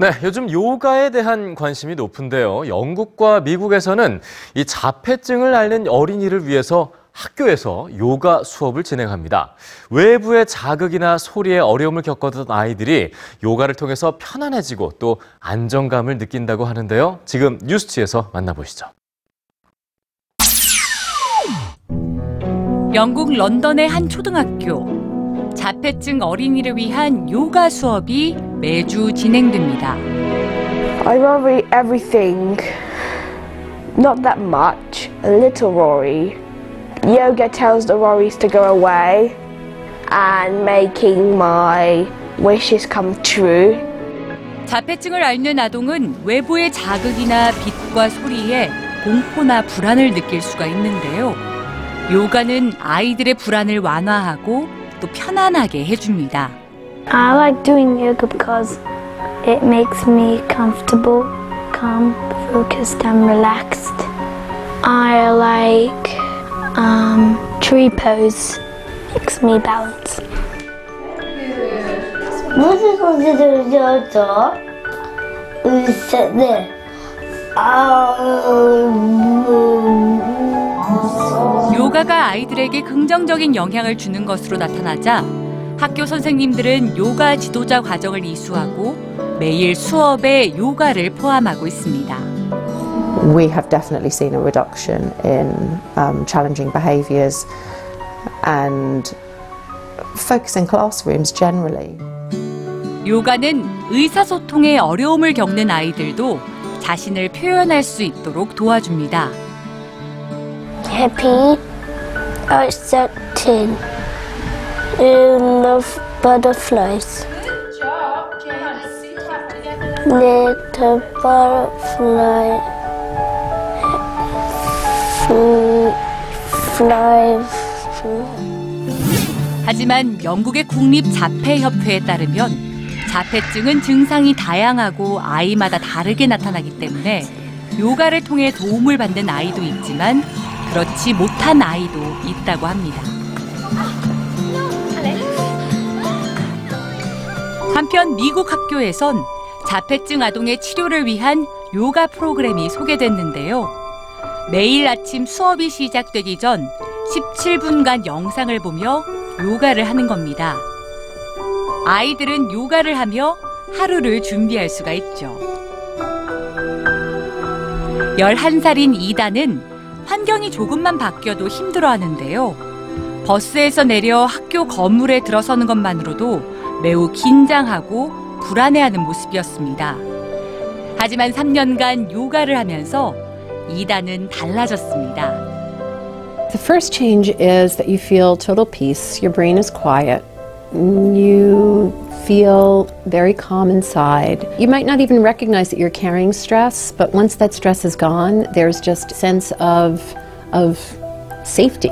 네, 요즘 요가에 대한 관심이 높은데요. 영국과 미국에서는 이 자폐증을 앓는 어린이를 위해서 학교에서 요가 수업을 진행합니다. 외부의 자극이나 소리에 어려움을 겪었던 아이들이 요가를 통해서 편안해지고 또 안정감을 느낀다고 하는데요. 지금 뉴스지에서 만나보시죠. 영국 런던의 한 초등학교. 자폐증 어린이를 위한 요가 수업이 매주 진행됩니다. I worry everything. Not that much, a little worry. Yoga tells the worries to go away and making my wishes come true. 자폐증을 앓는 아동은 외부의 자극이나 빛과 소리에 공포나 불안을 느낄 수가 있는데요. 요가는 아이들의 불안을 완화하고 또 편안하게 해줍니다. I like doing yoga because it makes me comfortable, calm, focused, and relaxed. I like um, tree pose, makes me balance. 무슨 소리 들렸죠? 으쌰, 네. 아, 요가가 아이들에게 긍정적인 영향을 주는 것으로 나타나자 학교 선생님들은 요가 지도자 과정을 이수하고 매일 수업에 요가를 포함하고 있습니다. We have definitely seen a reduction in um, challenging behaviours and focus in classrooms generally. 요가는 의사소통에 어려움을 겪는 아이들도 자신을 표현할 수 있도록 도와줍니다. happy, accepting, and love butterflies. Little butterfly fly, fly. 하지만 영국의 국립자폐협회에 따르면 자폐증은 증상이 다양하고 아이마다 다르게 나타나기 때문에 요가를 통해 도움을 받는 아이도 있지만 그렇지 못한 아이도 있다고 합니다. 한편 미국 학교에선 자폐증 아동의 치료를 위한 요가 프로그램이 소개됐는데요. 매일 아침 수업이 시작되기 전 17분간 영상을 보며 요가를 하는 겁니다. 아이들은 요가를 하며 하루를 준비할 수가 있죠. 11살인 이다는 환경이 조금만 바뀌어도 힘들어 하는데요. 버스에서 내려 학교 건물에 들어서는 것만으로도 매우 긴장하고 불안해하는 모습이었습니다. 하지만 3년간 요가를 하면서 이다는 달라졌습니다. The first change is that you feel total peace. Your brain is quiet. You feel very calm inside. You might not even recognize that you're carrying stress, but once that stress is gone, there's just a sense of, of safety.